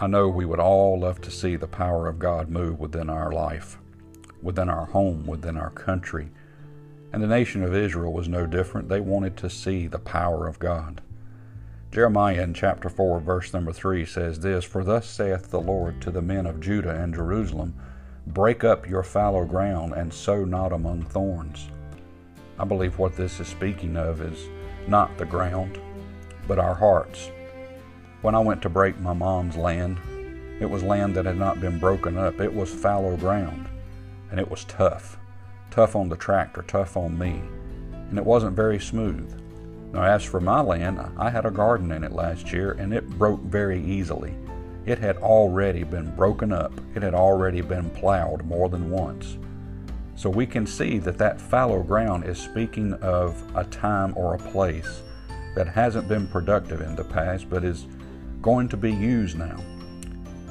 I know we would all love to see the power of God move within our life, within our home, within our country. And the nation of Israel was no different. They wanted to see the power of God. Jeremiah in chapter 4, verse number 3 says this For thus saith the Lord to the men of Judah and Jerusalem, Break up your fallow ground and sow not among thorns. I believe what this is speaking of is not the ground, but our hearts. When I went to break my mom's land, it was land that had not been broken up. It was fallow ground, and it was tough. Tough on the tractor, tough on me, and it wasn't very smooth. Now, as for my land, I had a garden in it last year, and it broke very easily. It had already been broken up, it had already been plowed more than once. So we can see that that fallow ground is speaking of a time or a place that hasn't been productive in the past, but is going to be used now.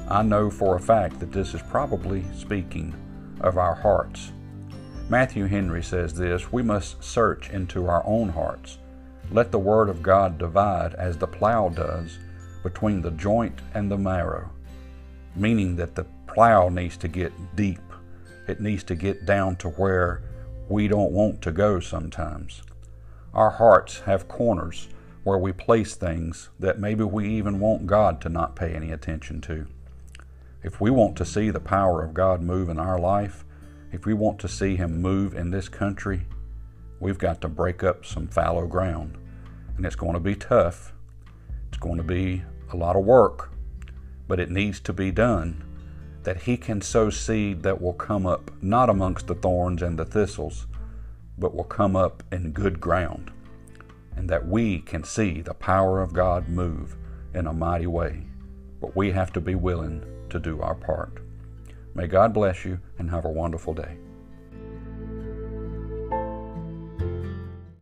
I know for a fact that this is probably speaking of our hearts. Matthew Henry says this We must search into our own hearts. Let the Word of God divide as the plow does between the joint and the marrow, meaning that the plow needs to get deep. It needs to get down to where we don't want to go sometimes. Our hearts have corners where we place things that maybe we even want God to not pay any attention to. If we want to see the power of God move in our life, if we want to see Him move in this country, we've got to break up some fallow ground. And it's going to be tough. It's going to be a lot of work, but it needs to be done that He can sow seed that will come up not amongst the thorns and the thistles, but will come up in good ground and that we can see the power of God move in a mighty way. But we have to be willing to do our part. May God bless you and have a wonderful day.